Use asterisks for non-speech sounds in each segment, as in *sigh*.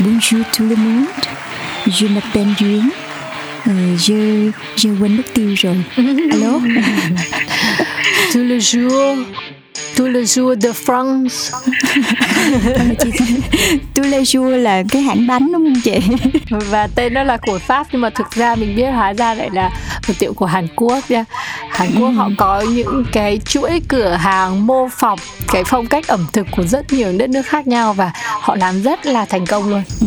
Bonjour tout le monde, je m'appelle Duyên. Euh, je, je quên mất tiêu rồi. Alo? Tous les jours, tous les jours de France. *laughs* Tous les jours là cái hãng bánh đúng không chị? Và tên nó là của Pháp nhưng mà thực ra mình biết hóa ra lại là một tiệm của Hàn Quốc nha. Hàn Quốc họ có những cái chuỗi cửa hàng mô phỏng cái phong cách ẩm thực của rất nhiều đất nước khác nhau và họ làm rất là thành công luôn. Ừ.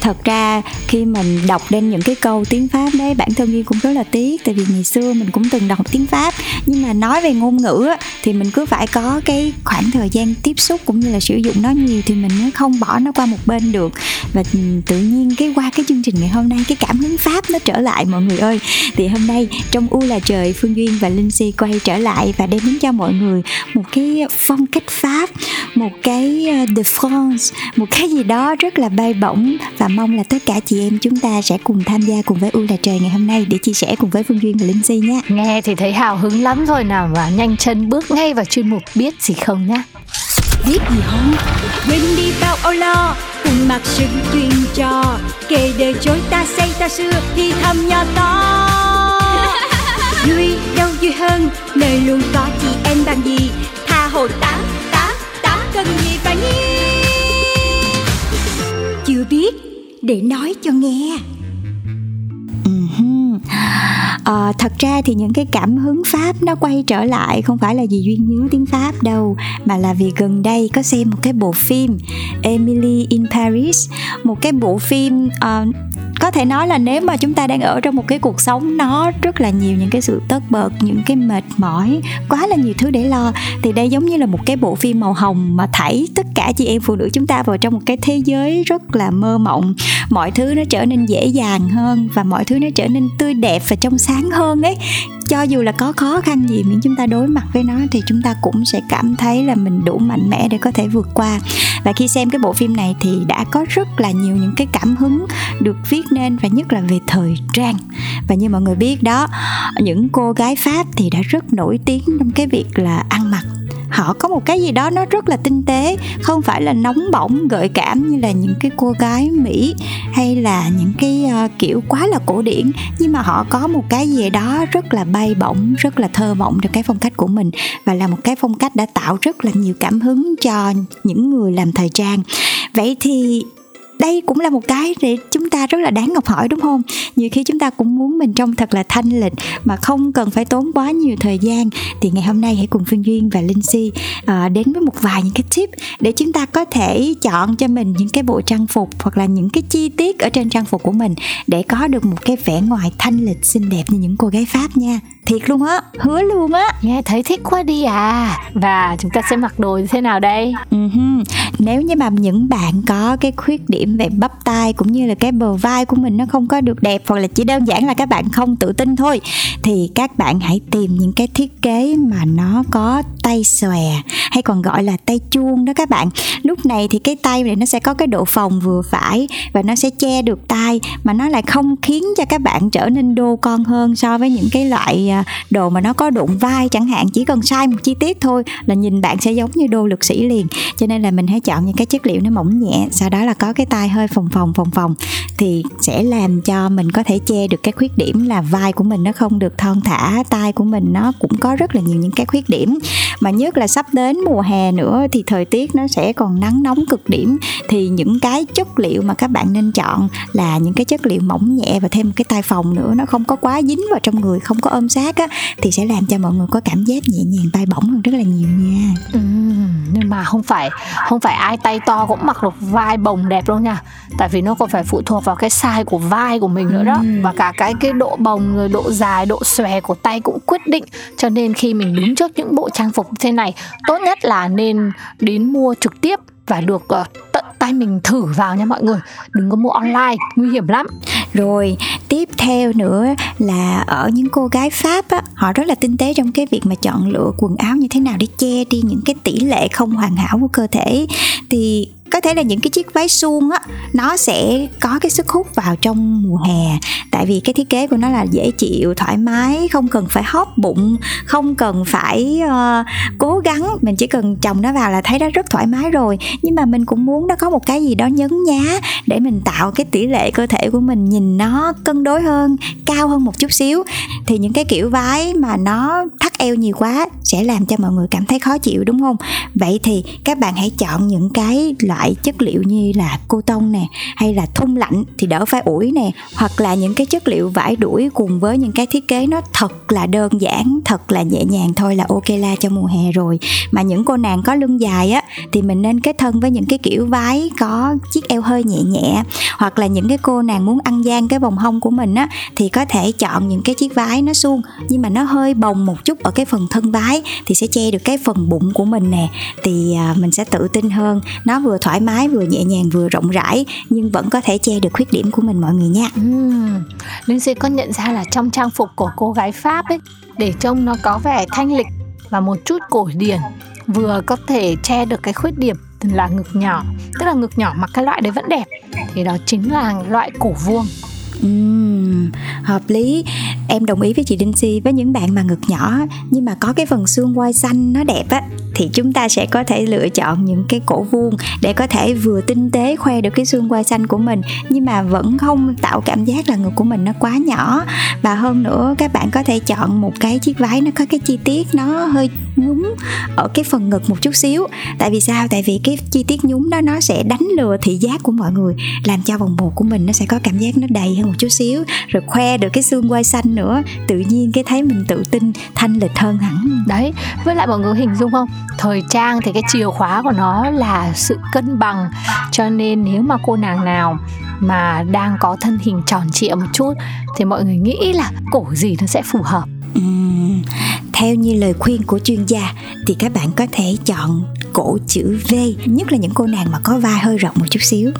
Thật ra khi mình đọc lên những cái câu tiếng Pháp đấy, bản thân Duyên cũng rất là tiếc tại vì ngày xưa mình cũng từng đọc tiếng Pháp nhưng mà nói về ngôn ngữ á, thì mình cứ phải có cái khoảng thời gian tiếp xúc cũng như là sử dụng nó nhiều thì mình mới không bỏ nó qua một bên được. Và ừ, tự nhiên cái qua cái chương trình ngày hôm nay cái cảm hứng Pháp nó trở lại mọi người ơi. Thì hôm nay trong U là trời Phương Duyên và Linh Si quay trở lại và đem đến cho mọi người một cái phong cách Pháp một cái ờ, de France một cái gì đó rất là bay bổng. Và mong là tất cả chị em chúng ta sẽ cùng tham gia cùng với U là trời ngày hôm nay để chia sẻ cùng với Phương Duyên và Linh Si nhé. Nghe thì thấy hào hứng lắm rồi nào và nhanh chân bước ngay vào chuyên mục biết gì không nhá. biết gì không? Quên đi bao âu lo cùng mặc sự chuyện trò. Kể đời chối ta xây ta xưa thì thầm nhỏ to. *laughs* Vui đâu vui hơn nơi luôn có chị em bằng gì. Tha hồ tám tám tám cần gì phải nghi chưa biết để nói cho nghe à, thật ra thì những cái cảm hứng Pháp nó quay trở lại không phải là vì duyên nhớ tiếng Pháp đâu mà là vì gần đây có xem một cái bộ phim Emily in Paris. Một cái bộ phim uh, có thể nói là nếu mà chúng ta đang ở trong một cái cuộc sống, nó rất là nhiều những cái sự tất bật, những cái mệt mỏi, quá là nhiều thứ để lo. Thì đây giống như là một cái bộ phim màu hồng mà thảy tất cả chị em phụ nữ chúng ta vào trong một cái thế giới rất là mơ mộng. Mọi thứ nó trở nên dễ dàng hơn và mọi thứ nó trở nên tươi đẹp và trong sáng hơn ấy cho dù là có khó khăn gì miễn chúng ta đối mặt với nó thì chúng ta cũng sẽ cảm thấy là mình đủ mạnh mẽ để có thể vượt qua. Và khi xem cái bộ phim này thì đã có rất là nhiều những cái cảm hứng được viết nên và nhất là về thời trang. Và như mọi người biết đó, những cô gái pháp thì đã rất nổi tiếng trong cái việc là ăn mặc họ có một cái gì đó nó rất là tinh tế không phải là nóng bỏng gợi cảm như là những cái cô gái mỹ hay là những cái uh, kiểu quá là cổ điển. Nhưng mà họ có một cái gì đó rất là bay bổng rất là thơ mộng trong cái phong cách của mình và là một cái phong cách đã tạo rất là nhiều cảm hứng cho những người làm thời trang. Vậy thì đây cũng là một cái để chúng ta rất là đáng học hỏi đúng không? Nhiều khi chúng ta cũng muốn mình trông thật là thanh lịch mà không cần phải tốn quá nhiều thời gian. Thì ngày hôm nay hãy cùng phương duyên và linh si à, đến với một vài những cái tip để chúng ta có thể chọn cho mình những cái bộ trang phục hoặc là những cái chi tiết ở trên trang phục của mình để có được một cái vẻ ngoài thanh lịch xinh đẹp như những cô gái pháp nha thiệt luôn á hứa luôn á Nghe thấy thích quá đi à. Và chúng ta sẽ mặc đồ như thế nào đây? Uh-huh. Nếu như mà những bạn có cái khuyết điểm về bắp tay cũng như là cái bờ vai của mình nó không có được đẹp hoặc là chỉ đơn giản là các bạn không tự tin thôi thì các bạn hãy tìm những cái thiết kế mà nó có tay xòe hay còn gọi là tay chuông đó các bạn. Lúc này thì cái tay này nó sẽ có cái độ phồng vừa phải và nó sẽ che được tay mà nó lại không khiến cho các bạn trở nên đô con hơn so với những cái loại À, đồ mà nó có đụng vai chẳng hạn, chỉ cần sai một chi tiết thôi là nhìn bạn sẽ giống như đô lực sĩ liền. Cho nên là mình hãy chọn những cái chất liệu nó mỏng nhẹ, sau đó là có cái tay hơi phồng phồng phồng phồng thì sẽ làm cho mình có thể che được cái khuyết điểm là vai của mình nó không được thon thả tay của mình nó cũng có rất là nhiều những cái khuyết điểm. Mà nhất là sắp đến mùa hè nữa thì thời tiết nó sẽ còn nắng nóng cực điểm. Thì những cái chất liệu mà các bạn nên chọn là những cái chất liệu mỏng nhẹ và thêm một cái tay phòng nữa, nó không có quá dính vào trong người, không có ôm sát sát á thì sẽ làm cho mọi người có cảm giác nhẹ nhàng bay bổng hơn rất là nhiều nha. Ừ, nhưng mà không phải không phải ai tay to cũng mặc được vai bồng đẹp đâu nha. Tại vì nó còn phải phụ thuộc vào cái size của vai của mình nữa đó. Ừ. và cả cái cái độ bồng rồi độ dài độ xòe của tay cũng quyết định. Cho nên khi mình đứng trước những bộ trang phục thế này tốt nhất là nên đến mua trực tiếp và được uh, tận tay mình thử vào nha mọi người. Đừng có mua online nguy hiểm lắm rồi tiếp theo nữa là ở những cô gái pháp á họ rất là tinh tế trong cái việc mà chọn lựa quần áo như thế nào để che đi những cái tỷ lệ không hoàn hảo của cơ thể. Thì có thể là những cái chiếc váy suông á nó sẽ có cái sức hút vào trong mùa hè. Tại vì cái thiết kế của nó là dễ chịu thoải mái không cần phải hóp bụng không cần phải uh, cố gắng. Mình chỉ cần chồng nó vào là thấy nó rất thoải mái rồi. Nhưng mà mình cũng muốn nó có một cái gì đó nhấn nhá để mình tạo cái tỷ lệ cơ thể của mình nhìn nó cân đối hơn, cao hơn một chút xíu. Thì những cái kiểu váy mà nó thắt eo nhiều quá sẽ làm cho mọi người cảm thấy khó chịu, đúng không? Vậy thì các bạn hãy chọn những cái loại chất liệu như là cô tông nè, hay là thun lạnh thì đỡ phải ủi nè, hoặc là những cái chất liệu vải đuổi cùng với những cái thiết kế nó thật là đơn giản, thật là nhẹ nhàng thôi là ok la cho mùa hè rồi. Mà những cô nàng có lưng dài á, thì mình nên kết thân với những cái kiểu váy có chiếc eo hơi nhẹ nhẹ, hoặc là những cái cô nàng muốn ăn gian cái vòng hông của mình á, thì có thể chọn những cái chiếc váy nó suông, nhưng mà nó hơi bồng một chút ở cái phần thân váy thì sẽ che được cái phần bụng của mình nè. Thì à, mình sẽ tự tin hơn. Nó vừa thoải mái, vừa nhẹ nhàng, vừa rộng rãi, nhưng vẫn có thể che được khuyết điểm của mình mọi người nha. Uhm. Linh Si có nhận ra là trong trang phục của cô gái Pháp ấy, để trông nó có vẻ thanh lịch và một chút cổ điển, vừa có thể che được cái khuyết điểm là ngực nhỏ, tức là ngực nhỏ mặc cái loại đấy vẫn đẹp thì đó chính là loại cổ vuông. Uhm, hợp lý. Em đồng ý với chị Đinh Si với những bạn mà ngực nhỏ nhưng mà có cái phần xương quai xanh nó đẹp á thì chúng ta sẽ có thể lựa chọn những cái cổ vuông để có thể vừa tinh tế khoe được cái xương quai xanh của mình, nhưng mà vẫn không tạo cảm giác là ngực của mình nó quá nhỏ. Và hơn nữa, các bạn có thể chọn một cái chiếc váy nó có cái chi tiết nó hơi nhúng ở cái phần ngực một chút xíu. Tại vì sao? Tại vì cái chi tiết nhúng đó nó sẽ đánh lừa thị giác của mọi người, làm cho vòng một của mình nó sẽ có cảm giác nó đầy hơn một chút xíu, rồi khoe được cái xương quai xanh nữa. Tự nhiên cái thấy mình tự tin, thanh lịch hơn hẳn. Đấy, với lại mọi người hình dung không? Thời trang thì cái chìa khóa của nó là sự cân bằng. Cho nên nếu mà cô nàng nào mà đang có thân hình tròn trịa một chút thì mọi người nghĩ là cổ gì nó sẽ phù hợp. Uhm, theo như lời khuyên của chuyên gia thì các bạn có thể chọn cổ chữ V nhất là những cô nàng mà có vai hơi rộng một chút xíu.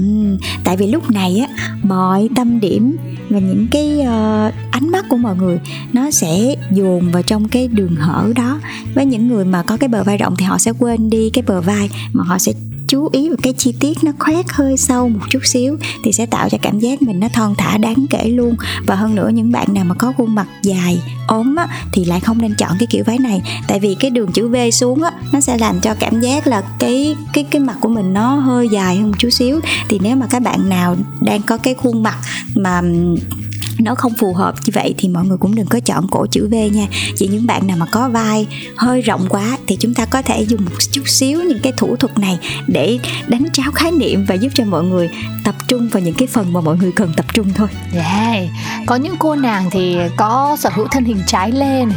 Uhm, tại vì lúc này á mọi tâm điểm và những cái uh, ánh mắt của mọi người nó sẽ dồn vào trong cái đường hở đó. Với những người mà có cái bờ vai rộng thì họ sẽ quên đi cái bờ vai mà họ sẽ chú ý vào cái chi tiết nó khoét hơi sâu một chút xíu thì sẽ tạo cho cảm giác mình nó thon thả đáng kể luôn. Và hơn nữa những bạn nào mà có khuôn mặt dài ốm á, thì lại không nên chọn cái kiểu váy này. Tại vì cái đường chữ V xuống á nó sẽ làm cho cảm giác là cái cái cái mặt của mình nó hơi dài hơn một chút xíu. Thì nếu mà các bạn nào đang có cái khuôn mặt mà nó không phù hợp như vậy thì mọi người cũng đừng có chọn cổ chữ V nha. Chỉ những bạn nào mà có vai hơi rộng quá thì chúng ta có thể dùng một chút xíu những cái thủ thuật này để đánh tráo khái niệm và giúp cho mọi người tập trung vào những cái phần mà mọi người cần tập trung thôi. Yeah. có những cô nàng thì có sở hữu thân hình trái lên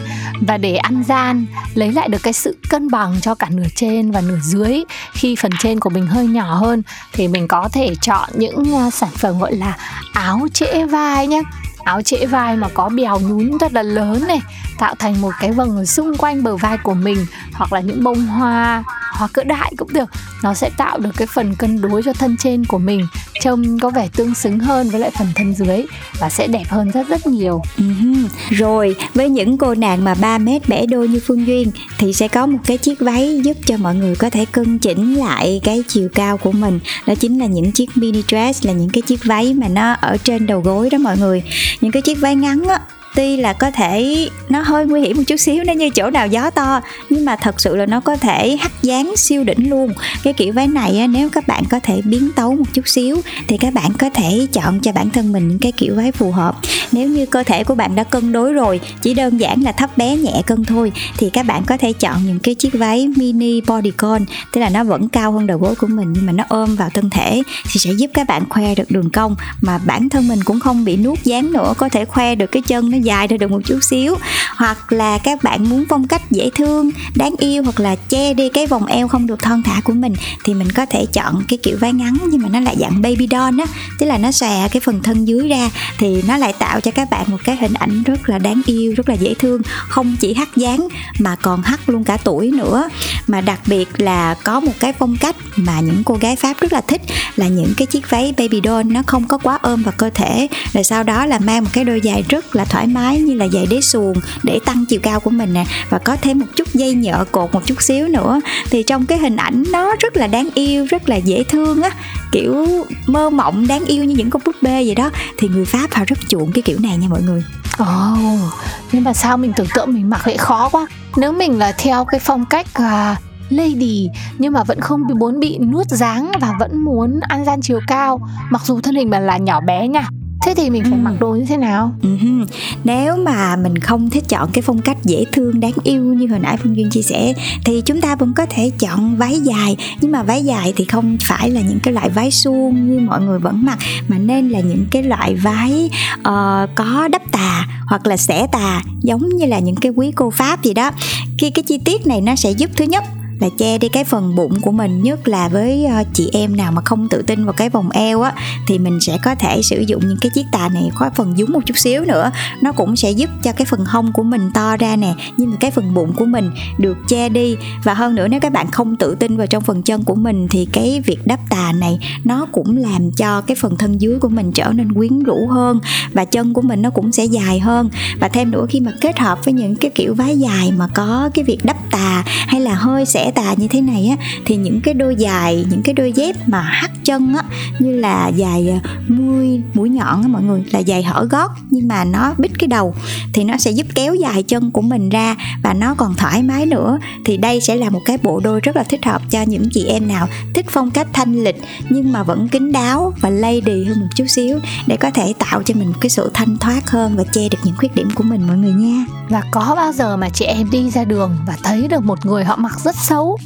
và để ăn gian, lấy lại được cái sự cân bằng cho cả nửa trên và nửa dưới. Khi phần trên của mình hơi nhỏ hơn thì mình có thể chọn những ờ, sản phẩm gọi là áo trễ vai nhé áo trễ vai mà có bèo nhún rất là lớn này, tạo thành một cái vầng xung quanh bờ vai của mình, hoặc là những bông hoa hoa cỡ đại cũng được. Nó sẽ tạo được cái phần cân đối cho thân trên của mình trông có vẻ tương xứng hơn với lại phần thân dưới và sẽ đẹp hơn rất rất nhiều. Uh-huh. rồi, với những cô nàng mà 3 mét bẻ đôi như phương duyên thì sẽ có một cái chiếc váy giúp cho mọi người có thể cân chỉnh lại cái chiều cao của mình. Đó chính là những chiếc mini dress, là những cái chiếc váy mà nó ở trên đầu gối đó mọi người. Những cái chiếc váy ngắn á tuy là có thể nó hơi nguy hiểm một chút xíu nếu như chỗ nào gió to, nhưng mà thật sự là nó có thể hắt dáng siêu đỉnh luôn. Cái kiểu váy này nếu các bạn có thể biến tấu một chút xíu, thì các bạn có thể chọn cho bản thân mình những cái kiểu váy phù hợp. Nếu như cơ thể của bạn đã cân đối rồi, chỉ đơn giản là thấp bé nhẹ cân thôi, thì các bạn có thể chọn những cái chiếc váy mini bodycon tức là nó vẫn cao hơn đầu gối của mình, nhưng mà nó ôm vào thân thể, thì sẽ giúp các bạn khoe được đường cong. Mà bản thân mình cũng không bị nuốt dáng nữa, có thể khoe được cái chân nó dài ra được một chút xíu. Hoặc là các bạn muốn phong cách dễ thương, đáng yêu, hoặc là che đi cái vòng eo không được thon thả của mình, thì mình có thể chọn cái kiểu váy ngắn, nhưng mà nó lại dạng baby doll á. Tức là nó xòe cái phần thân dưới ra, thì nó lại tạo cho các bạn một cái hình ảnh rất là đáng yêu, rất là dễ thương. Không chỉ hắt dáng, mà còn hắt luôn cả tuổi nữa. Mà đặc biệt là có một cái phong cách mà những cô gái pháp rất là thích, là những cái chiếc váy baby doll nó không có quá ôm vào cơ thể. Rồi sau đó là mang một cái đôi giày rất là thoải mái như là giày đế xuồng để tăng chiều cao của mình nè và có thêm một chút dây nhợ cột một chút xíu nữa. Thì trong cái hình ảnh nó rất là đáng yêu rất là dễ thương á kiểu mơ mộng đáng yêu như những con búp bê vậy đó. Thì người pháp họ rất chuộng cái kiểu này nha mọi người. Ồ, oh, nhưng mà sao mình tưởng tượng mình mặc lại khó quá. Nếu mình là theo cái phong cách uh, lady nhưng mà vẫn không muốn bị nuốt dáng và vẫn muốn ăn gian chiều cao mặc dù thân hình mà là nhỏ bé nha thế thì mình phải ừ. mặc đồ như thế nào uh-huh. nếu mà mình không thích chọn cái phong cách dễ thương đáng yêu như hồi nãy phương duyên chia sẻ thì chúng ta vẫn có thể chọn váy dài nhưng mà váy dài thì không phải là những cái loại váy suông như mọi người vẫn mặc mà nên là những cái loại váy uh, có đắp tà hoặc là xẻ tà giống như là những cái quý cô pháp gì đó khi cái chi tiết này nó sẽ giúp thứ nhất là che đi cái phần bụng của mình, nhất là với ờ, chị em nào mà không tự tin vào cái vòng eo á, thì mình sẽ có thể sử dụng những cái chiếc tà này có phần dúng một chút xíu nữa. Nó cũng sẽ giúp cho cái phần hông của mình to ra nè nhưng mà cái phần bụng của mình được che đi. Và hơn nữa, nếu các bạn không tự tin vào trong phần chân của mình, thì cái việc đắp tà này nó cũng làm cho cái phần thân dưới của mình trở nên quyến rũ hơn và chân của mình nó cũng sẽ dài hơn. Và thêm nữa, khi mà kết hợp với những cái kiểu váy dài mà có cái việc đắp tà hay là hơi sẽ tà như thế này á thì những cái đôi giày những cái đôi dép mà hắt chân á như là giày à, mũi mũi nhọn á mọi người là giày hở gót nhưng mà nó bít cái đầu thì nó sẽ giúp kéo dài chân của mình ra và nó còn thoải mái nữa. Thì đây sẽ là một cái bộ đôi rất là thích hợp cho những chị em nào thích phong cách thanh lịch nhưng mà vẫn kín đáo và lady hơn một chút xíu để có thể tạo cho mình một cái sự thanh thoát hơn và che được những khuyết điểm của mình mọi người nha. Và có bao giờ mà chị em đi ra đường và thấy được một người họ mặc rất xấu.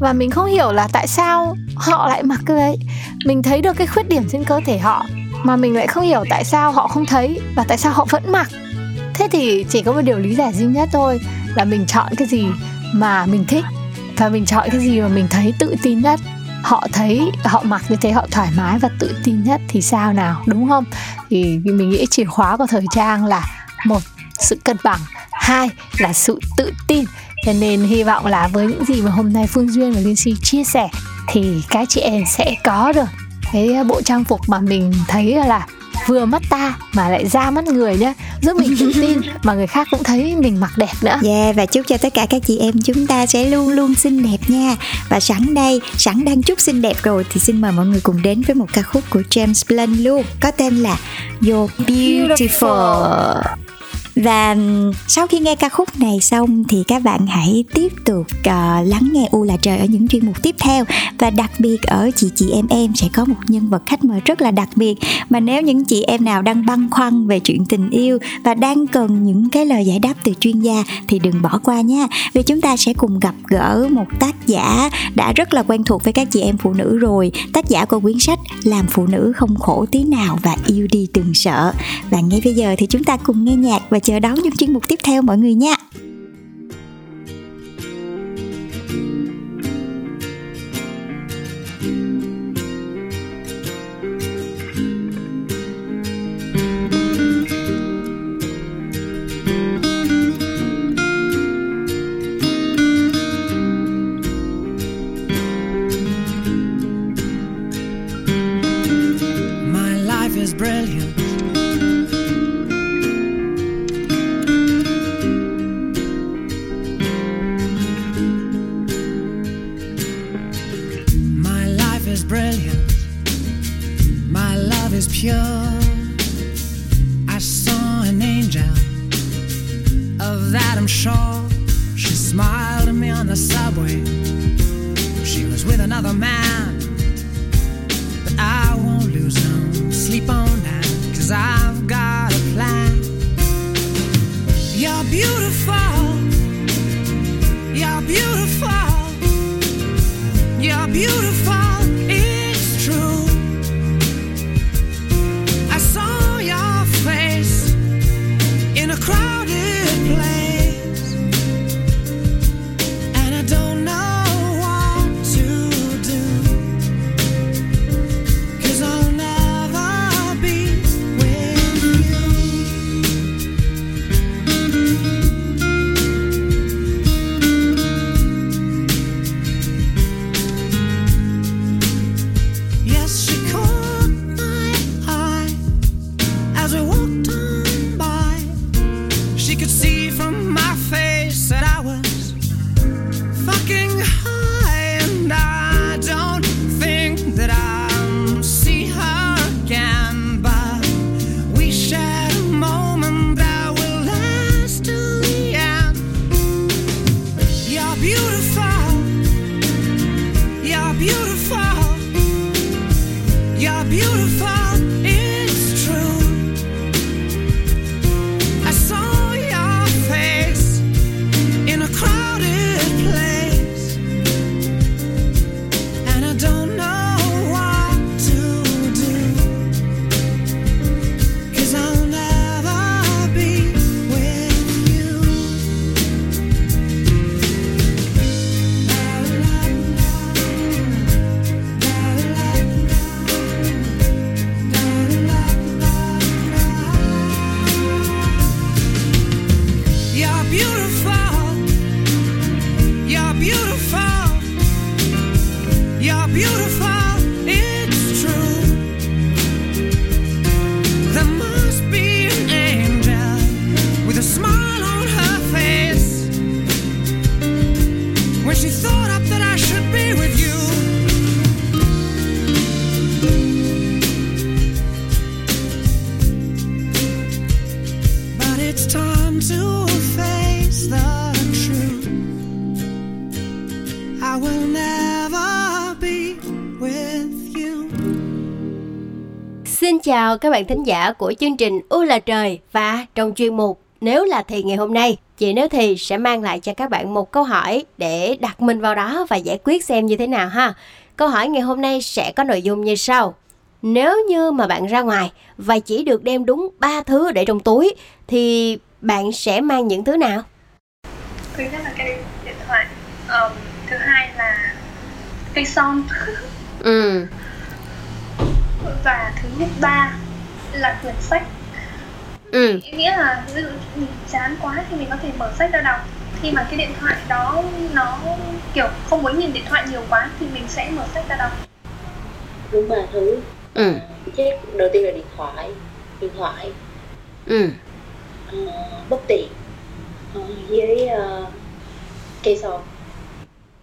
Và mình không hiểu là tại sao họ lại mặc cái đấy. Mình thấy được cái khuyết điểm trên cơ thể họ, mà mình lại không hiểu tại sao họ không thấy và tại sao họ vẫn mặc. Thế thì chỉ có một điều lý giải duy nhất thôi, là mình chọn cái gì mà mình thích. Và mình chọn cái gì mà mình thấy tự tin nhất. Họ thấy, họ mặc như thế, họ thoải mái và tự tin nhất thì sao nào, đúng không? Thì mình nghĩ chìa khóa của thời trang là, một, sự cân bằng. Hai, là sự tự tin cho nên hy vọng là với những gì mà hôm nay Phương Duyên và Liên Si chia sẻ thì các chị em sẽ có được cái bộ trang phục mà mình thấy là vừa mắt ta mà lại ra mắt người nhá. Giúp mình tự tin mà người khác cũng thấy mình mặc đẹp nữa. Yeah và chúc cho tất cả các chị em chúng ta sẽ luôn luôn xinh đẹp nha. Và sẵn đây sẵn đang chúc xinh đẹp rồi thì xin mời mọi người cùng đến với một ca khúc của James Blunt luôn có tên là You're Beautiful, Beautiful. Và sau khi nghe ca khúc này xong thì các bạn hãy tiếp tục uh, lắng nghe U là trời ở những chuyên mục tiếp theo. Và đặc biệt ở chị chị em em sẽ có một nhân vật khách mời rất là đặc biệt. Mà nếu những chị em nào đang băn khoăn về chuyện tình yêu và đang cần những cái lời giải đáp từ chuyên gia thì đừng bỏ qua nha. Vì chúng ta sẽ cùng gặp gỡ một tác giả đã rất là quen thuộc với các chị em phụ nữ rồi. Tác giả của quyển sách làm phụ nữ không khổ tí nào và yêu đi đừng sợ. Và ngay bây giờ thì chúng ta cùng nghe nhạc và chờ đón những chuyên mục tiếp theo mọi người nha. Madame Shaw, she smiled at me on the subway. She was with another man. Chào các bạn thính giả của chương trình U là trời và trong chuyên mục Nếu là thì ngày hôm nay, chị Nếu thì sẽ mang lại cho các bạn một câu hỏi để đặt mình vào đó và giải quyết xem như thế nào ha. Câu hỏi ngày hôm nay sẽ có nội dung như sau. Nếu như mà bạn ra ngoài và chỉ được đem đúng 3 thứ để trong túi thì bạn sẽ mang những thứ nào? Thứ nhất là cái điện thoại, um, thứ hai là cây son. ừ và thứ ba là quyển sách. Ừ. nghĩa là ví dụ mình chán quá thì mình có thể mở sách ra đọc. Khi mà cái điện thoại đó nó kiểu không muốn nhìn điện thoại nhiều quá thì mình sẽ mở sách ra đọc. Đúng ba thứ ừ. chứ đầu tiên là điện thoại điện thoại. Ừ. uh, bất tiện. Uh, với uh, cây son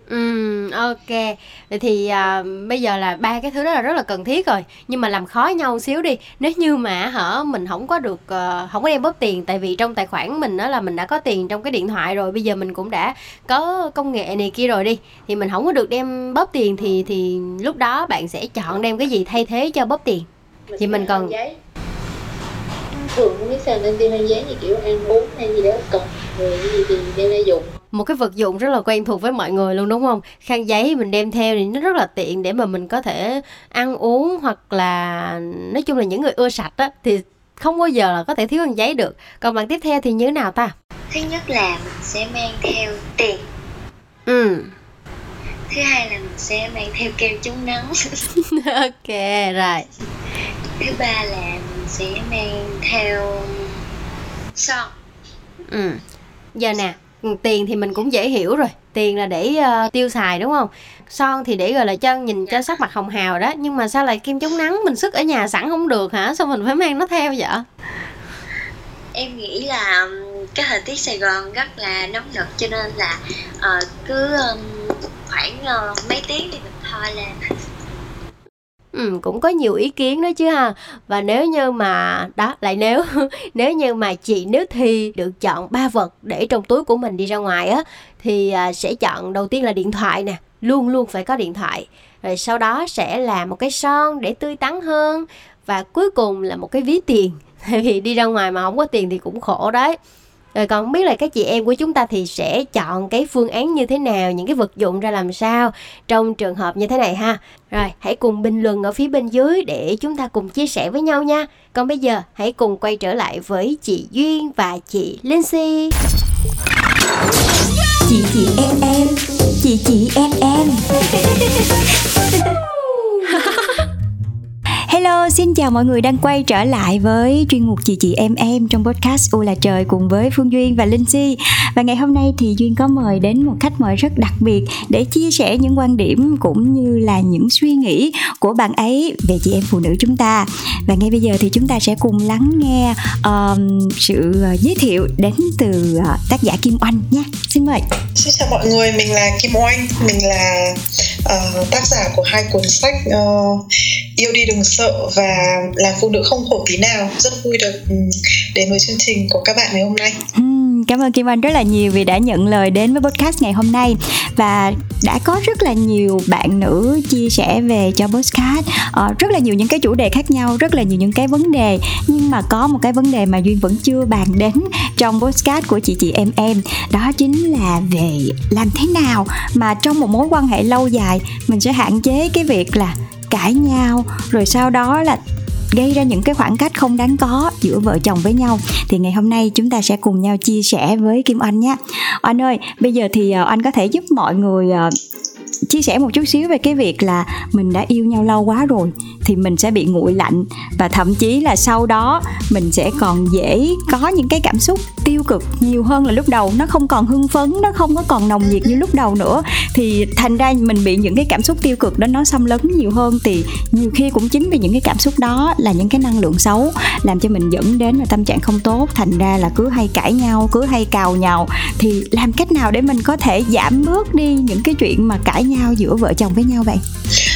Ừ, ok. Vậy thì à, bây giờ là ba cái thứ đó là rất là cần thiết rồi. Nhưng mà làm khó nhau xíu đi. Nếu như mà hả mình không có được uh, không có đem bóp tiền tại vì trong tài khoản mình đó là mình đã có tiền trong cái điện thoại rồi, bây giờ mình cũng đã có công nghệ này kia rồi đi thì mình không có được đem bóp tiền thì thì lúc đó bạn sẽ chọn đem cái gì thay thế cho bóp tiền. Mình thì mình còn giấy thường không biết sao nên đi giấy như kiểu ăn uống hay gì đó cần người gì thì đem ra dùng một cái vật dụng rất là quen thuộc với mọi người luôn đúng không? Khăn giấy mình đem theo thì nó rất là tiện để mà mình có thể ăn uống hoặc là nói chung là những người ưa sạch á thì không bao giờ là có thể thiếu khăn giấy được. Còn bạn tiếp theo thì như thế nào ta? Thứ nhất là mình sẽ mang theo tiền. Ừ. Thứ hai là mình sẽ mang theo kem chống nắng. *laughs* Ok rồi. Thứ ba là mình sẽ mang theo son. Ừ. Giờ nè Ừ, tiền thì mình cũng dễ hiểu rồi. Tiền là để uh, tiêu xài đúng không? Son thì để gọi là chân nhìn cho sắc mặt hồng hào đó. Nhưng mà sao lại kem chống nắng mình sức ở nhà sẵn không được hả? Sao mình phải mang nó theo vậy? Em nghĩ là cái thời tiết Sài Gòn rất là nóng nực cho nên là uh, cứ um, khoảng uh, mấy tiếng thì mình thôi là Ừ, cũng có nhiều ý kiến đó chứ ha. Và nếu như mà đó lại nếu *laughs* nếu như mà chị nếu thì được chọn ba vật để trong túi của mình đi ra ngoài á thì à, sẽ chọn đầu tiên là điện thoại nè luôn luôn phải có điện thoại. Rồi sau đó sẽ là một cái son để tươi tắn hơn và cuối cùng là một cái ví tiền. *laughs* Tại vì đi ra ngoài mà không có tiền thì cũng khổ đấy rồi còn không biết là các chị em của chúng ta thì sẽ chọn cái phương án như thế nào, những cái vật dụng ra làm sao trong trường hợp như thế này ha. Rồi, hãy cùng bình luận ở phía bên dưới để chúng ta cùng chia sẻ với nhau nha. Còn bây giờ, hãy cùng quay trở lại với chị Duyên và chị Lindsay. Chị chị em em, chị chị em em. *laughs* Hello, xin chào mọi người đang quay trở lại với chuyên mục chị chị em em trong podcast U là trời cùng với Phương Duyên và Linh Si. Và ngày hôm nay thì Duyên có mời đến một khách mời rất đặc biệt để chia sẻ những quan điểm cũng như là những suy nghĩ của bạn ấy về chị em phụ nữ chúng ta. Và ngay bây giờ thì chúng ta sẽ cùng lắng nghe um, sự giới thiệu đến từ uh, tác giả Kim Oanh nhé. Xin mời. Xin chào mọi người, mình là Kim Oanh, mình là uh, tác giả của hai cuốn sách uh, Yêu đi đừng sợ và làm phụ nữ không khổ tí nào rất vui được đến với chương trình của các bạn ngày hôm nay uhm, cảm ơn Kim Anh rất là nhiều vì đã nhận lời đến với podcast ngày hôm nay. Và đã có rất là nhiều bạn nữ chia sẻ về cho podcast. Uh, rất là nhiều những cái chủ đề khác nhau rất là nhiều những cái vấn đề. Nhưng mà có một cái vấn đề mà duyên vẫn chưa bàn đến trong podcast của chị chị em em. Đó chính là về làm thế nào mà trong một mối quan hệ lâu dài mình sẽ hạn chế cái việc là cãi nhau rồi sau đó là gây ra những cái khoảng cách không đáng có giữa vợ chồng với nhau thì ngày hôm nay chúng ta sẽ cùng nhau chia sẻ với Kim Anh nhé. Anh ơi, bây giờ thì ờ, anh có thể giúp mọi người ờ, chia sẻ một chút xíu về cái việc là mình đã yêu nhau lâu quá rồi thì mình sẽ bị nguội lạnh và thậm chí là sau đó mình sẽ còn dễ có những cái cảm xúc tiêu cực nhiều hơn là lúc đầu. Nó không còn hưng phấn nó không có còn nồng nhiệt như lúc đầu nữa. Thì thành ra mình bị những cái cảm xúc tiêu cực đó nó xâm lấn nhiều hơn. Thì nhiều khi cũng chính vì những cái cảm xúc đó là những cái năng lượng xấu làm cho mình dẫn đến là tâm trạng không tốt. Thành ra là cứ hay cãi nhau cứ hay cào nhau thì làm cách nào để mình có thể giảm bớt đi những cái chuyện mà cãi nhau giữa vợ chồng với nhau vậy?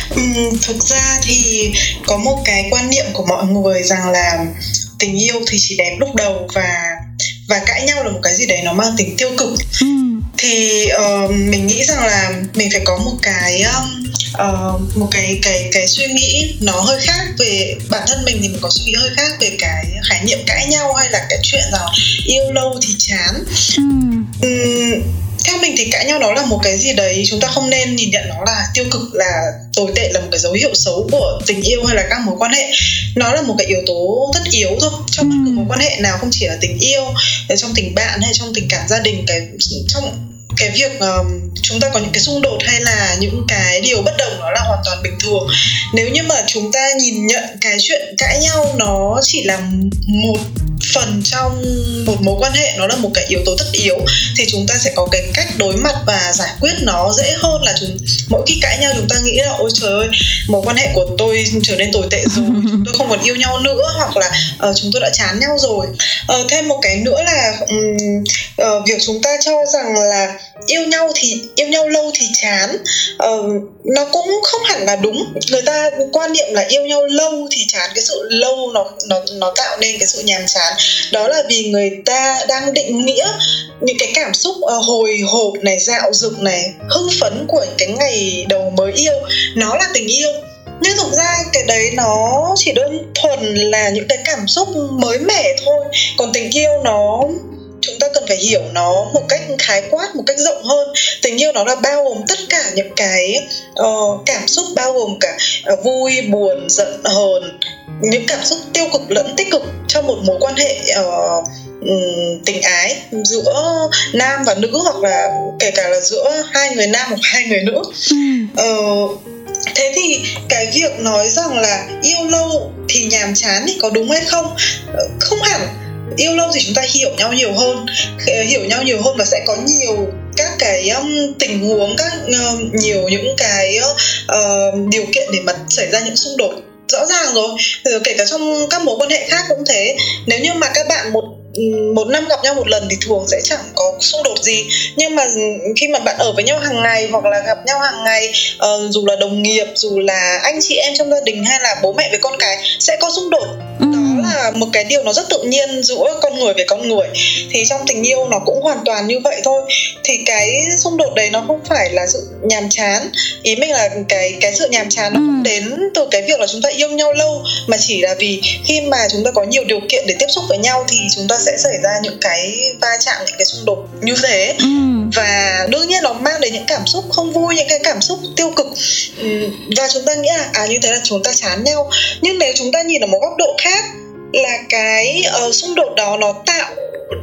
Ừ, thực ra thì có một cái quan niệm của mọi người rằng là tình yêu thì chỉ đẹp lúc đầu và và cãi nhau là một cái gì đấy nó mang tính tiêu cực ừ. thì uh, mình nghĩ rằng là mình phải có một cái um, uh, một cái cái cái suy nghĩ nó hơi khác về bản thân mình thì mình có suy nghĩ hơi khác về cái khái niệm cãi nhau hay là cái chuyện rằng yêu lâu thì chán ừ. um, theo mình thì cãi nhau nó là một cái gì đấy chúng ta không nên nhìn nhận nó là tiêu cực là tồi tệ là một cái dấu hiệu xấu của tình yêu hay là các mối quan hệ. Nó là một cái yếu tố tất yếu thôi trong bất cứ mối quan hệ nào không chỉ là tình yêu trong tình bạn hay trong tình cảm gia đình cái trong cái việc um, chúng ta có những cái xung đột hay là những cái điều bất đồng nó là hoàn toàn bình thường. Nếu như mà chúng ta nhìn nhận cái chuyện cãi nhau nó chỉ là một phần trong một mối quan hệ nó là một cái yếu tố tất yếu thì chúng ta sẽ có cái cách đối mặt và giải quyết nó dễ hơn là chúng mỗi khi cãi nhau chúng ta nghĩ là ôi trời ơi mối quan hệ của tôi trở nên tồi tệ rồi *laughs* chúng tôi không còn yêu nhau nữa hoặc là uh, chúng tôi đã chán nhau rồi. Uh, thêm một cái nữa là um, uh, việc chúng ta cho rằng là yêu nhau thì yêu nhau lâu thì chán uh, nó cũng không hẳn là đúng. Người ta quan niệm là yêu nhau lâu thì chán cái sự lâu nó nó nó tạo nên cái sự nhàm chán đó là vì người ta đang định nghĩa những cái cảm xúc ờ, hồi hộp này, dạo dực này, hưng phấn của cái ngày đầu mới yêu. Nó là tình yêu. Nhưng thực ra cái đấy nó chỉ đơn thuần là những cái cảm xúc mới mẻ thôi. Còn tình yêu nó cần phải hiểu nó một cách khái quát một cách rộng hơn. Tình yêu nó là bao gồm tất cả những cái uh, cảm xúc bao gồm cả uh, vui buồn giận hờn những cảm xúc tiêu cực lẫn tích cực trong một mối quan hệ uh, tình ái giữa nam và nữ hoặc là kể cả là giữa hai người nam hoặc hai người nữ. Uh, thế thì cái việc nói rằng là yêu lâu thì nhàm chán thì có đúng hay không? Không hẳn yêu lâu thì chúng ta hiểu nhau nhiều hơn. Hiểu nhau nhiều hơn và sẽ có nhiều các cái um, tình huống các uh, nhiều những cái uh, điều kiện để mà xảy ra những xung đột. Rõ ràng rồi kể cả trong các mối quan hệ khác cũng thế. Nếu như mà các bạn một một năm gặp nhau một lần thì thường sẽ chẳng có xung đột gì. Nhưng mà khi mà bạn ở với nhau hàng ngày hoặc là gặp nhau hàng ngày uh, dù là đồng nghiệp dù là anh chị em trong gia đình hay là bố mẹ với con cái sẽ có xung đột. Ừ. đó là một cái điều nó rất tự nhiên giữa con người với con người. Thì trong tình yêu nó cũng hoàn toàn như vậy thôi. Thì cái xung đột đấy nó không phải là sự nhàm chán. Ý mình là cái cái sự nhàm chán nó ừ. không đến từ cái việc là chúng ta yêu nhau lâu mà chỉ là vì khi mà chúng ta có nhiều điều kiện để tiếp xúc với nhau thì chúng ta sẽ xảy ra những cái va chạm những cái xung đột như thế. Ừ. và đương nhiên nó mang đến những cảm xúc không vui những cái cảm xúc tiêu cực. Ừ, và chúng ta nghĩ là à như thế là chúng ta chán nhau. Nhưng nếu chúng ta nhìn ở một góc độ khác là cái uh, xung đột đó nó tạo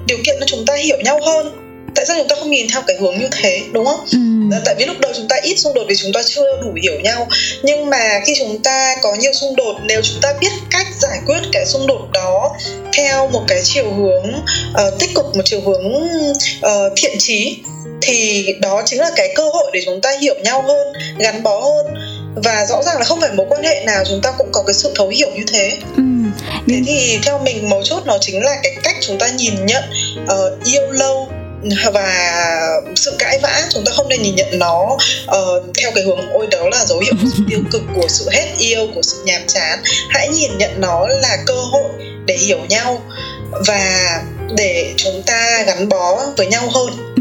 điều kiện cho chúng ta hiểu nhau hơn. Tại sao chúng ta không nhìn theo cái hướng như thế đúng không? Ừ. tại vì lúc đầu chúng ta ít xung đột vì chúng ta chưa đủ hiểu nhau. Nhưng mà khi chúng ta có nhiều xung đột nếu chúng ta biết cách giải quyết cái xung đột đó theo một cái chiều hướng uh, tích cực một chiều hướng uh, thiện trí thì đó chính là cái cơ hội để chúng ta hiểu nhau hơn gắn bó hơn. Và rõ ràng là không phải mối quan hệ nào chúng ta cũng có cái sự thấu hiểu như thế. Ừ thế thì theo mình mấu chốt nó chính là cái cách chúng ta nhìn nhận uh, yêu lâu và sự cãi vã. Chúng ta không nên nhìn nhận nó uh, theo cái hướng ôi đó là dấu hiệu của sự tiêu cực của sự hết yêu của sự nhàm chán. Hãy nhìn nhận nó là cơ hội để hiểu nhau và để chúng ta gắn bó với nhau hơn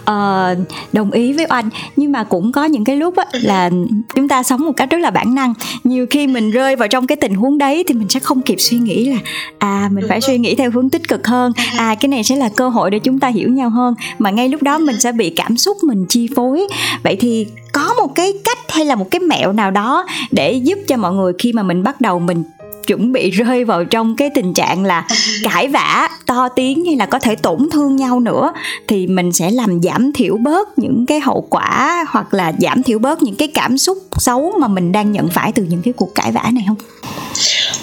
uh, đồng ý với oanh. Nhưng mà cũng có những cái lúc á, là chúng ta sống một cách rất là bản năng. Nhiều khi mình rơi vào trong cái tình huống đấy thì mình sẽ không kịp suy nghĩ là à mình phải suy nghĩ theo hướng tích cực hơn. Ừ. à cái này sẽ là cơ hội để chúng ta hiểu nhau hơn. Mà ngay lúc đó mình sẽ bị cảm xúc mình chi phối. Vậy thì có một cái cách hay là một cái mẹo nào đó để giúp cho mọi người khi mà mình bắt đầu mình chuẩn bị rơi vào trong cái tình trạng là cãi vã to tiếng hay là có thể tổn thương nhau nữa thì mình sẽ làm giảm thiểu bớt những cái hậu quả hoặc là giảm thiểu bớt những cái cảm xúc xấu mà mình đang nhận phải từ những cái cuộc cãi vã này không?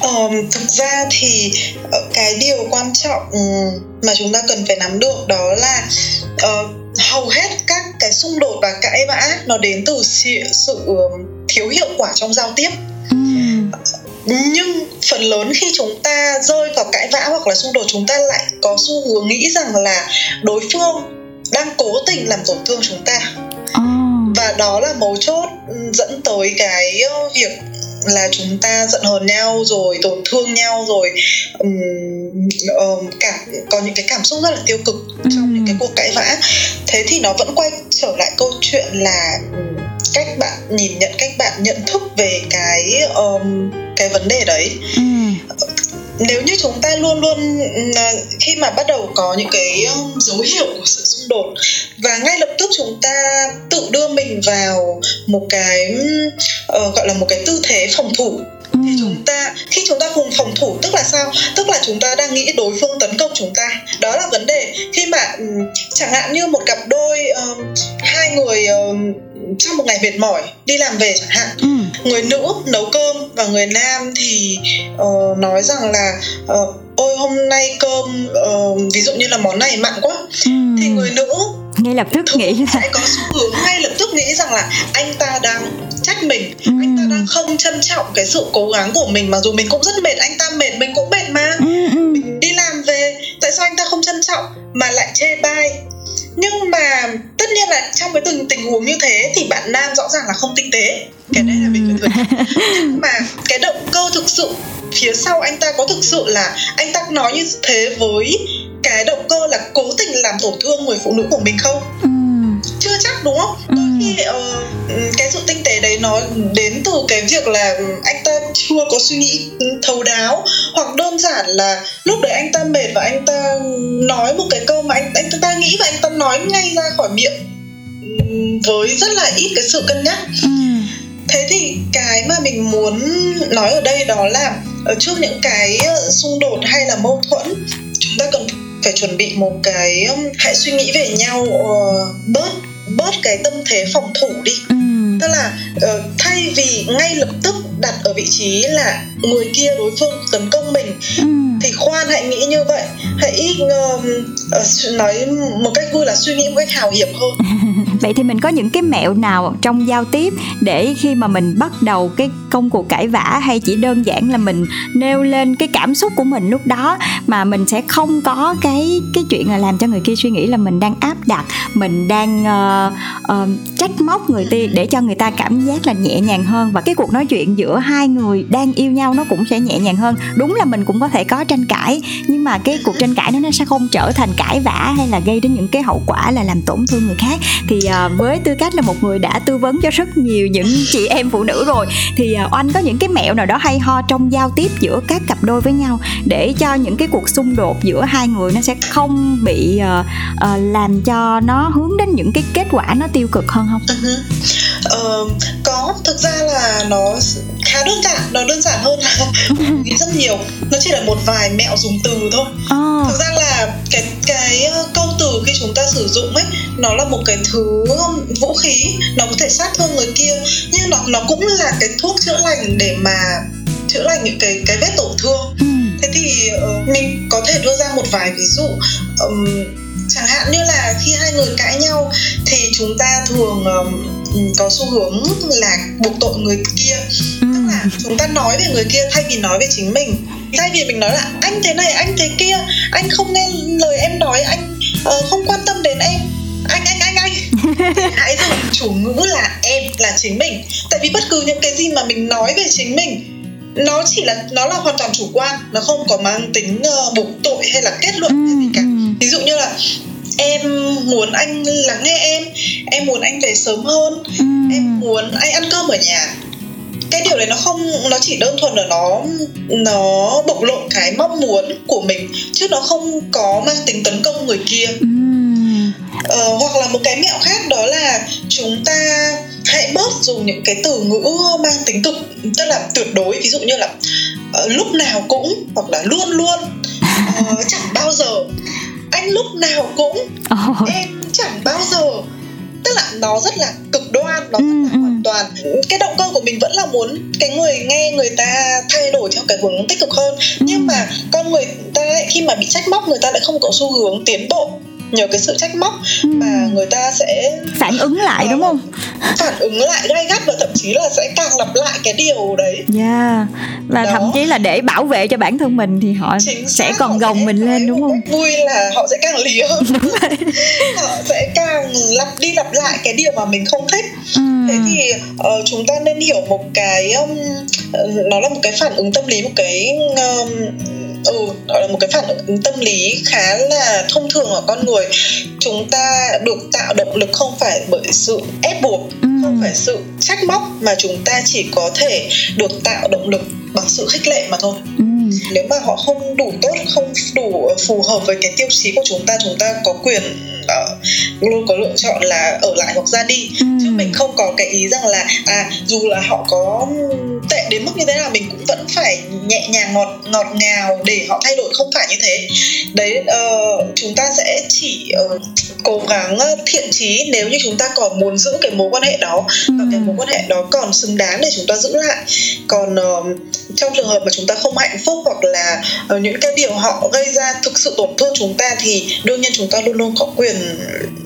Um, thực ra thì ờ, cái điều quan trọng ừ, mà chúng ta cần phải nắm được đó là uh, hầu hết các cái xung đột và cãi vã nó đến từ sự, sự thiếu hiệu quả trong giao tiếp nhưng phần lớn khi chúng ta rơi vào cãi vã hoặc là xung đột chúng ta lại có xu hướng nghĩ rằng là đối phương đang cố tình làm tổn thương chúng ta. Và đó là mấu chốt dẫn tới cái việc là chúng ta giận hờn nhau rồi tổn thương nhau rồi. Um, um, cảm có những cái cảm xúc rất là tiêu cực trong những cái cuộc cãi vã. Thế thì nó vẫn quay trở lại câu chuyện là cách bạn nhìn nhận cách bạn nhận thức về cái um, cái vấn đề đấy. Ừ nếu như chúng ta luôn luôn ừ, khi mà bắt đầu có những cái um, dấu hiệu của sự xung đột và ngay lập tức chúng ta tự đưa mình vào một cái uh, gọi là một cái tư thế phòng thủ thì chúng ta khi chúng ta cùng phòng thủ tức là sao? Tức là chúng ta đang nghĩ đối phương tấn công chúng ta. Đó là vấn đề. Khi mà chẳng hạn như một cặp đôi uh, hai người uh, trong một ngày mệt mỏi đi làm về chẳng hạn ừ. người nữ nấu cơm và người nam thì uh, nói rằng là uh, ôi hôm nay cơm uh, ví dụ như là món này mặn quá. Ừ. thì người nữ ngay lập tức nghĩ là sẽ có xu hướng ngay lập tức nghĩ rằng là anh ta đang trách mình. Ừ. anh ta đang không trân trọng cái sự cố gắng của mình mặc dù mình cũng rất mệt anh ta mệt mình cũng mệt mà. Ừ, ừ. mình đi làm về tại sao anh ta không trân trọng mà lại chê bai? Nhưng mà tất nhiên là trong cái từng tình huống như thế thì bạn nam rõ ràng là không tinh tế. Cái đấy là mình phải thừa nhưng mà cái động cơ thực sự phía sau anh ta có thực sự là anh ta nói như thế với cái động cơ là cố tình làm tổn thương người phụ nữ của mình không? Ừ. chưa chắc đúng không? Đôi khi uh, cái sự tinh tế đấy nó đến từ cái việc là anh ta chưa có suy nghĩ thấu đáo hoặc đơn giản là lúc đấy anh ta mệt và anh ta nói một cái câu mà anh anh ta nghĩ và anh ta nói ngay ra khỏi miệng với rất là ít cái sự cân nhắc. Ừ. thế thì cái mà mình muốn nói ở đây đó là ở trước những cái ờ, xung đột hay là mâu thuẫn chúng ta cần phải chuẩn bị một cái hãy suy nghĩ về nhau uh, bớt bớt cái tâm thế phòng thủ đi ừ. tức là uh, thay vì ngay lập tức đặt ở vị trí là người kia đối phương tấn công mình ừ. thì khoan hãy nghĩ như vậy hãy uh, uh, nói một cách vui là suy nghĩ một cách hào hiệp hơn *laughs* vậy thì mình có những cái mẹo nào trong giao tiếp để khi mà mình bắt đầu cái công cuộc cãi vã hay chỉ đơn giản là mình nêu lên cái cảm xúc của mình lúc đó mà mình sẽ không có cái cái chuyện là làm cho người kia suy nghĩ là mình đang áp đặt mình đang uh, uh, trách móc người kia để cho người ta cảm giác là nhẹ nhàng hơn và cái cuộc nói chuyện giữa hai người đang yêu nhau nó cũng sẽ nhẹ nhàng hơn. Đúng là mình cũng có thể có tranh cãi nhưng mà cái cuộc tranh cãi nó nó sẽ không trở thành cãi vã hay là gây đến những cái hậu quả là làm tổn thương người khác. Thì uh, với tư cách là một người đã tư vấn cho rất nhiều những chị em phụ nữ rồi thì uh, oanh có những cái mẹo nào đó hay ho trong giao tiếp giữa các cặp đôi với nhau để cho những cái cuộc xung đột giữa hai người nó sẽ không bị uh, uh, làm cho nó hướng đến những cái kết quả nó tiêu cực hơn không? Uh-huh. Uh, có thực ra là nó khá đơn giản nó đơn giản hơn là *laughs* nghĩ rất nhiều nó chỉ là một vài mẹo dùng từ thôi oh. thực ra là cái cái câu từ khi chúng ta sử dụng ấy nó là một cái thứ vũ khí nó có thể sát thương người kia nhưng nó nó cũng là cái thuốc chữa lành để mà chữa lành những cái cái vết tổn thương ừ. thế thì uh, mình có thể đưa ra một vài ví dụ um, chẳng hạn như là khi hai người cãi nhau thì chúng ta thường um, có xu hướng là buộc tội người kia ừ. tức là chúng ta nói về người kia thay vì nói về chính mình thay vì mình nói là anh thế này anh thế kia anh không nghe lời em nói anh uh, không quan tâm đến em. Anh anh anh anh. *laughs* Hãy dùng chủ ngữ là em là chính mình. Tại vì bất cứ những cái gì mà mình nói về chính mình nó chỉ là nó là hoàn toàn chủ quan. Nó không có mang tính uh, buộc tội hay là kết luận gì cả. Ừ. ví dụ như là em muốn anh lắng nghe em em muốn anh về sớm hơn ừ. em muốn anh ăn cơm ở nhà đấy nó không nó chỉ đơn thuần là nó nó bộc lộ cái mong muốn của mình chứ nó không có mang tính tấn công người kia ừ. ờ, hoặc là một cái mẹo khác đó là chúng ta hãy bớt dùng những cái từ ngữ mang tính tục tức là tuyệt đối ví dụ như là uh, lúc nào cũng hoặc là luôn luôn uh, *laughs* chẳng bao giờ anh lúc nào cũng oh. em chẳng bao giờ tức là nó rất là cực đoan nó rất là ừ, hoàn toàn. Cái động cơ của mình vẫn là muốn cái người nghe người ta thay đổi theo cái hướng tích cực hơn. Ừ. nhưng mà con người ta khi mà bị trách móc người ta lại không có xu hướng tiến bộ nhờ cái sự trách móc ừ. mà người ta sẽ phản ứng lại đúng không phản ứng lại gay gắt và thậm chí là sẽ càng lặp lại cái điều đấy dạ yeah. và Đó. thậm chí là để bảo vệ cho bản thân mình thì họ Chính sẽ còn họ gồng sẽ mình lên đúng không vui là họ sẽ càng lì hơn đúng rồi *laughs* họ sẽ càng lặp đi lặp lại cái điều mà mình không thích ừ. thế thì uh, chúng ta nên hiểu một cái um, nó là một cái phản ứng tâm lý một cái um, ừ đó là một cái phản ứng tâm lý khá là thông thường ở con người chúng ta được tạo động lực không phải bởi sự ép buộc ừ. không phải sự trách móc mà chúng ta chỉ có thể được tạo động lực bằng sự khích lệ mà thôi ừ. nếu mà họ không đủ tốt không đủ phù hợp với cái tiêu chí của chúng ta chúng ta có quyền uh, luôn có lựa chọn là ở lại hoặc ra đi ừ. chứ mình không có cái ý rằng là à dù là họ có tệ đến mức như thế nào mình cũng vẫn phải nhẹ nhàng ngọt ngọt ngào để họ thay đổi. Không phải như thế. Đấy uh, chúng ta sẽ chỉ uh, cố gắng thiện chí nếu như chúng ta còn muốn giữ cái mối quan hệ đó. Ừ. và cái mối quan hệ đó còn xứng đáng để chúng ta giữ lại. Còn uh, trong trường hợp mà chúng ta không hạnh phúc hoặc là uh, những cái điều họ gây ra thực sự tổn thương chúng ta thì đương nhiên chúng ta luôn luôn có quyền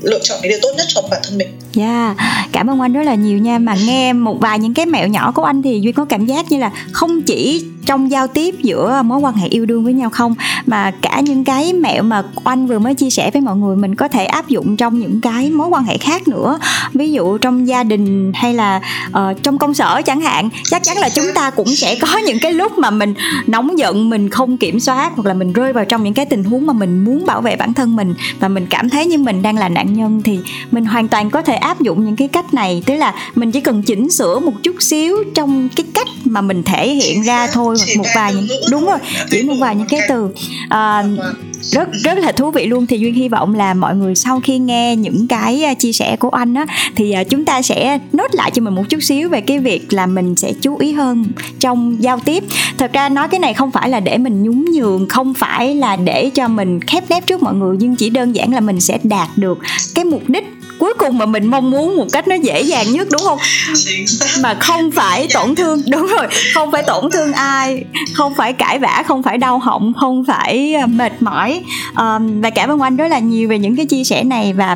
lựa chọn cái điều tốt nhất cho bản thân mình. Dạ, yeah. cảm ơn anh rất là nhiều nha. Mà nghe một vài những cái mẹo nhỏ của anh thì duyên có cảm giác như là không chỉ trong giao tiếp giữa mối quan hệ yêu đương với nhau không mà cả những cái mẹo mà anh vừa mới chia sẻ với mọi người mình có thể áp dụng trong những cái mối quan hệ khác nữa ví dụ trong gia đình hay là uh, trong công sở chẳng hạn chắc chắn là chúng ta cũng sẽ có *laughs* những cái lúc mà mình nóng giận mình không kiểm soát hoặc là mình rơi vào trong những cái tình huống mà mình muốn bảo vệ bản thân mình và mình cảm thấy như mình đang là nạn nhân thì mình hoàn toàn có thể áp dụng những cái cách này. Tức là mình chỉ cần chỉnh sửa một chút xíu trong cái cách mà mình thể hiện ra thôi hoặc một vài những đúng rồi chỉ một vài những cái từ. À, rất rất là thú vị luôn. Thì duyên hy vọng là mọi người sau khi nghe những cái à, chia sẻ của anh á, thì à, chúng ta sẽ nốt lại cho mình một chút xíu về cái việc là mình sẽ chú ý hơn trong giao tiếp. Thật ra nói cái này không phải là để mình nhún nhường, không phải là để cho mình khép nép trước mọi người, nhưng chỉ đơn giản là mình sẽ đạt được cái mục đích cuối cùng mà mình mong muốn một cách nó dễ dàng nhất đúng không? Mà không phải tổn thương đúng rồi không phải tổn thương ai không phải cãi vã không phải đau họng không phải ờ, mệt mỏi. Um, và cảm ơn anh rất là nhiều về những cái chia sẻ này và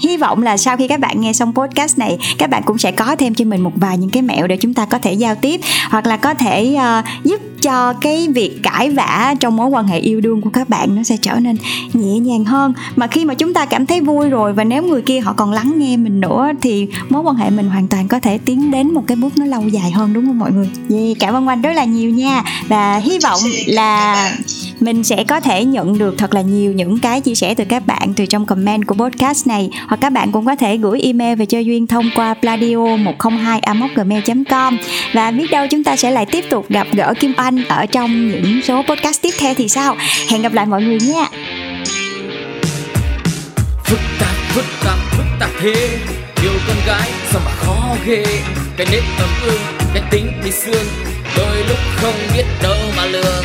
hy vọng là sau khi các bạn nghe xong podcast này các bạn cũng sẽ có thêm cho mình một vài những cái mẹo để chúng ta có thể giao tiếp hoặc là có thể uh, giúp cho cái việc cãi vã trong mối quan hệ yêu đương của các bạn nó sẽ trở nên nhẹ nhàng hơn. Mà khi mà chúng ta cảm thấy vui rồi và nếu người kia họ còn lắng nghe mình nữa thì mối quan hệ mình hoàn toàn có thể tiến đến một cái bước nó lâu dài hơn đúng không mọi người? Yeah, cảm ơn anh rất là nhiều nha. Và hy vọng là mình sẽ có thể nhận được thật là nhiều những cái chia sẻ từ các bạn từ trong comment của podcast này. Hoặc các bạn cũng có thể gửi email về cho duyên thông qua pladio 102 gmail com. Và biết đâu chúng ta sẽ lại tiếp tục gặp gỡ kim anh ở trong những số podcast tiếp theo thì sao? Hẹn gặp lại mọi người nha phức tạp phức tạp phức tạp thế. Yêu con gái sao mà khó ghê. Cái nết ấm ương cái tính bị xương. Đôi lúc không biết đâu mà lường.